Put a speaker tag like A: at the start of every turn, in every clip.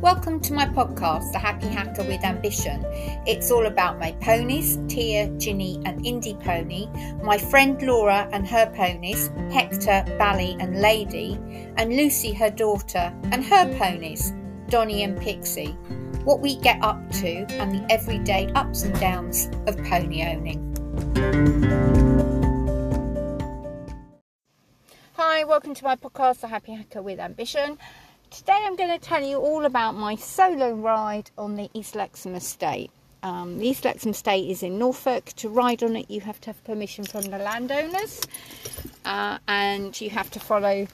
A: Welcome to my podcast, The Happy Hacker with Ambition. It's all about my ponies, Tia, Ginny, and Indie Pony, my friend Laura and her ponies, Hector, Bally, and Lady, and Lucy, her daughter, and her ponies, Donny and Pixie. What we get up to and the everyday ups and downs of pony owning. Hi, welcome to my podcast, The Happy Hacker with Ambition. Today I'm going to tell you all about my solo ride on the East Lexham Estate. Um, the East Lexham Estate is in Norfolk. To ride on it, you have to have permission from the landowners uh, and you have to follow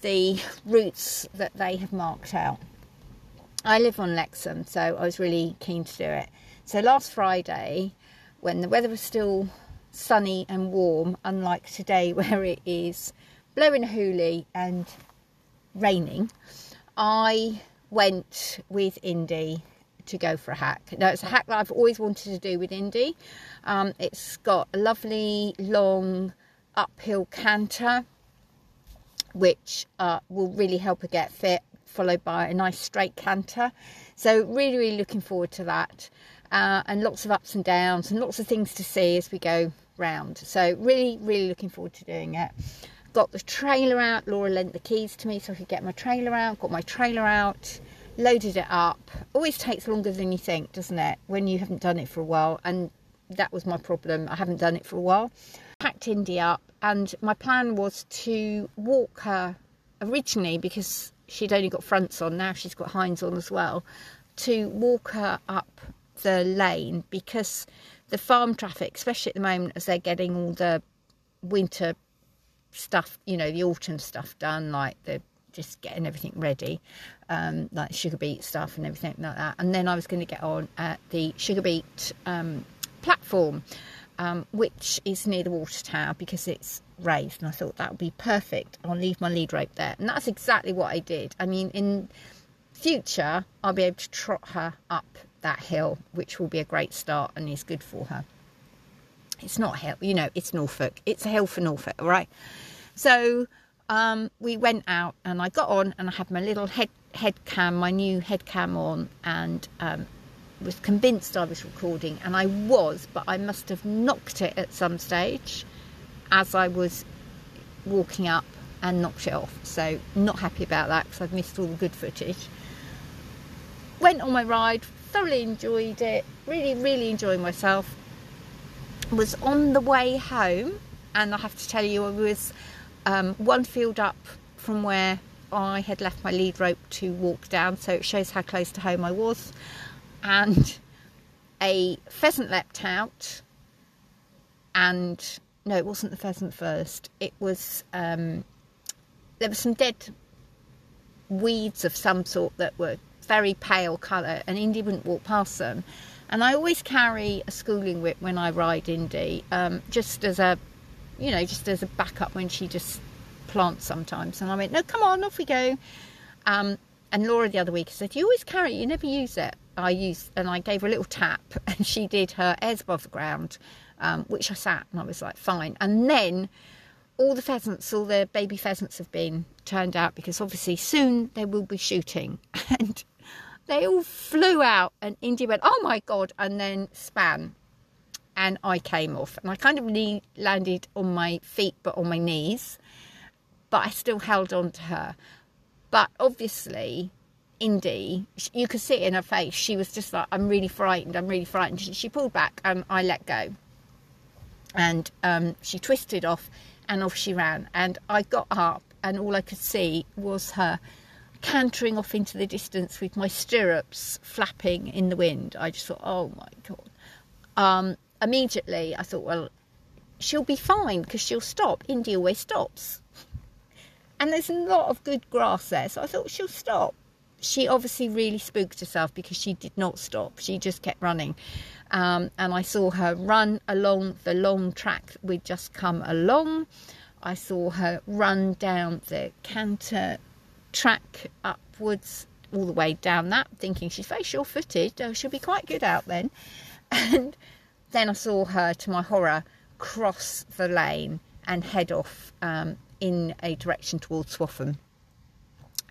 A: the routes that they have marked out. I live on Lexham, so I was really keen to do it. So last Friday, when the weather was still sunny and warm, unlike today where it is blowing a hoolie and raining, I went with Indie to go for a hack. Now, it's a hack that I've always wanted to do with Indie. Um, it's got a lovely long uphill canter, which uh, will really help her get fit, followed by a nice straight canter. So, really, really looking forward to that. Uh, and lots of ups and downs, and lots of things to see as we go round. So, really, really looking forward to doing it got the trailer out. Laura lent the keys to me so I could get my trailer out. Got my trailer out, loaded it up. Always takes longer than you think, doesn't it? When you haven't done it for a while. And that was my problem. I haven't done it for a while. Packed Indie up, and my plan was to walk her originally because she'd only got fronts on. Now she's got hinds on as well. To walk her up the lane because the farm traffic, especially at the moment as they're getting all the winter stuff, you know, the autumn stuff done, like the just getting everything ready, um, like sugar beet stuff and everything like that. And then I was going to get on at the sugar beet um, platform, um, which is near the water tower because it's raised. And I thought that would be perfect. I'll leave my lead rope there. And that's exactly what I did. I mean, in future, I'll be able to trot her up that hill, which will be a great start and is good for her. It's not hill, you know, it's Norfolk. It's a hill for Norfolk, all right? So um, we went out and I got on and I had my little head head cam, my new head cam on, and um, was convinced I was recording, and I was, but I must have knocked it at some stage as I was walking up and knocked it off. So not happy about that because I've missed all the good footage. Went on my ride, thoroughly enjoyed it, really, really enjoying myself. Was on the way home, and I have to tell you, I was um, one field up from where I had left my lead rope to walk down, so it shows how close to home I was. And a pheasant leapt out, and no, it wasn't the pheasant first. It was um, there were some dead weeds of some sort that were very pale colour, and Indie wouldn't walk past them. And I always carry a schooling whip when I ride Indie, um, just as a you know, just as a backup when she just plants sometimes. And I went, no, come on, off we go. Um, and Laura the other week said, you always carry it, you never use it. I used, and I gave her a little tap, and she did her airs above the ground, um, which I sat, and I was like, fine. And then all the pheasants, all the baby pheasants have been turned out because obviously soon they will be shooting. And they all flew out, and Indie went, oh my God, and then span and I came off. And I kind of landed on my feet but on my knees, but I still held on to her. But obviously, Indie, you could see it in her face. She was just like, I'm really frightened, I'm really frightened. She, she pulled back and I let go. And um, she twisted off and off she ran. And I got up and all I could see was her cantering off into the distance with my stirrups flapping in the wind. I just thought, oh my God. Um, immediately I thought, well, she'll be fine because she'll stop. India always stops. And there's a lot of good grass there, so I thought she'll stop. She obviously really spooked herself because she did not stop. She just kept running. Um, and I saw her run along the long track we'd just come along. I saw her run down the canter track upwards all the way down that, thinking she's very sure footed. Oh, she'll be quite good out then. And then I saw her, to my horror, cross the lane and head off um, in a direction towards Swaffham.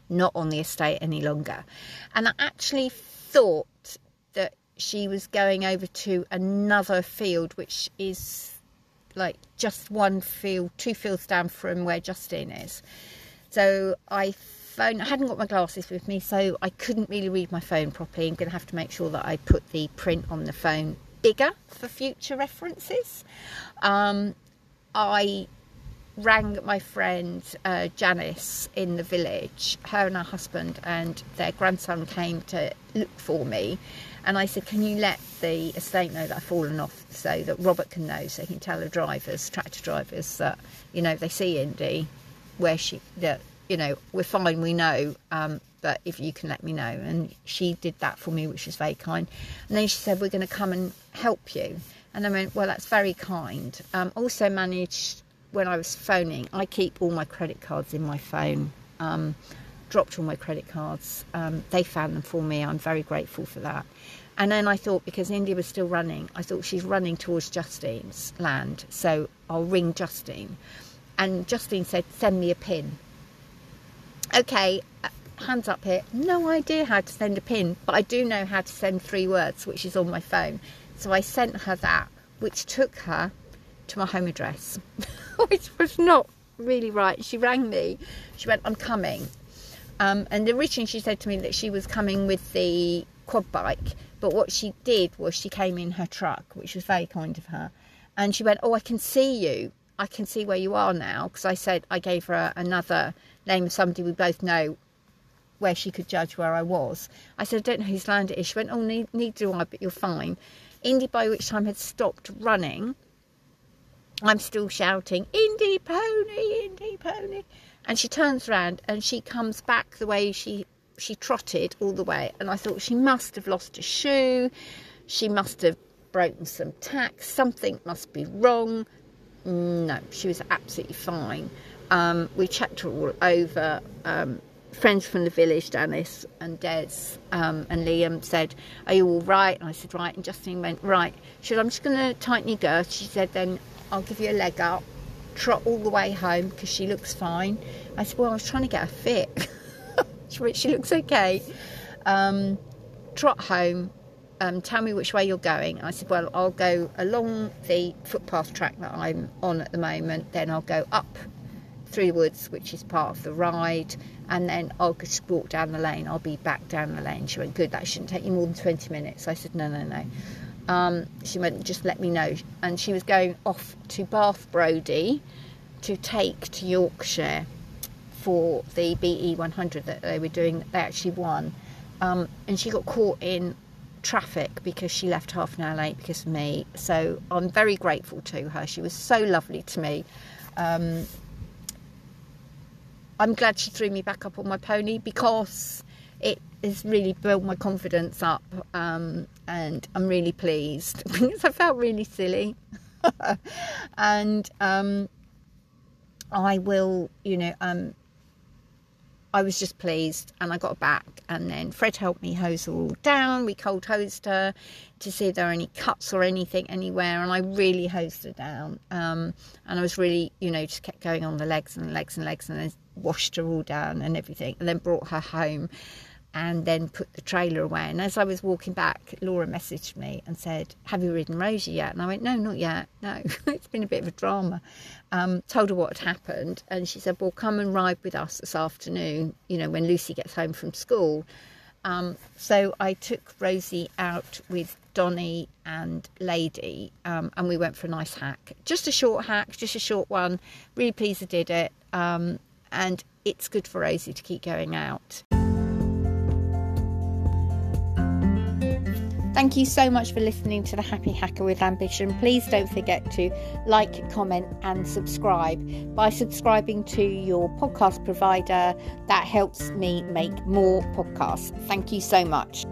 A: not on the estate any longer. And I actually thought that she was going over to another field, which is like just one field, two fields down from where Justine is. So I phone, I hadn't got my glasses with me, so I couldn't really read my phone properly. I'm going to have to make sure that I put the print on the phone bigger for future references. Um, I rang my friend uh, Janice in the village. Her and her husband and their grandson came to look for me. And I said, Can you let the estate know that I've fallen off so that Robert can know, so he can tell the drivers, tractor drivers, that, you know, if they see Indie, where she, that, you know, we're fine, we know, um, but if you can let me know. And she did that for me, which was very kind. And then she said, We're going to come and help you. And I went, Well, that's very kind. Um, also managed when I was phoning, I keep all my credit cards in my phone. Um, dropped all my credit cards. Um, they found them for me. I'm very grateful for that. And then I thought, because India was still running, I thought she's running towards Justine's land, so I'll ring Justine. And Justine said, send me a pin. Okay, uh, hands up here. No idea how to send a pin, but I do know how to send three words, which is on my phone. So I sent her that, which took her to my home address, which was not really right. She rang me. She went, I'm coming. Um, and originally she said to me that she was coming with the quad bike, but what she did was she came in her truck, which was very kind of her. And she went, Oh, I can see you. I can see where you are now. Because I said, I gave her another name of somebody we both know where she could judge where I was. I said, I don't know whose land it is. She went, Oh, neither do I, but you're fine. Indie, by which time, had stopped running I'm still shouting, Indie pony, Indie pony. And she turns around and she comes back the way she she trotted all the way. And I thought she must have lost a shoe, she must have broken some tacks, something must be wrong. No, she was absolutely fine. Um, we checked her all over. Um, friends from the village, Dennis and Des um, and Liam, said, Are you all right? And I said, Right. And Justine went, Right. She said, I'm just going to tighten your girth. She said, Then I'll give you a leg up, trot all the way home because she looks fine. I said, Well, I was trying to get her fit. she she looks okay. Um, trot home, um, tell me which way you're going. I said, Well, I'll go along the footpath track that I'm on at the moment, then I'll go up through the woods, which is part of the ride, and then I'll just walk down the lane. I'll be back down the lane. She went, Good, that shouldn't take you more than 20 minutes. I said, No, no, no. Um, she went, just let me know. And she was going off to Bath Brody to take to Yorkshire for the BE 100 that they were doing. They actually won. Um, and she got caught in traffic because she left half an hour late because of me. So I'm very grateful to her. She was so lovely to me. Um, I'm glad she threw me back up on my pony because it has really built my confidence up um, and I'm really pleased because I felt really silly and um, I will you know um, I was just pleased and I got her back and then Fred helped me hose her all down. We cold hosed her to see if there are any cuts or anything anywhere and I really hosed her down. Um, and I was really you know just kept going on the legs and legs and legs and then washed her all down and everything and then brought her home and then put the trailer away. And as I was walking back, Laura messaged me and said, Have you ridden Rosie yet? And I went, No, not yet. No, it's been a bit of a drama. Um, told her what had happened. And she said, Well, come and ride with us this afternoon, you know, when Lucy gets home from school. Um, so I took Rosie out with Donny and Lady, um, and we went for a nice hack. Just a short hack, just a short one. Really pleased I did it. Um, and it's good for Rosie to keep going out. Thank you so much for listening to the Happy Hacker with Ambition. Please don't forget to like, comment, and subscribe. By subscribing to your podcast provider, that helps me make more podcasts. Thank you so much.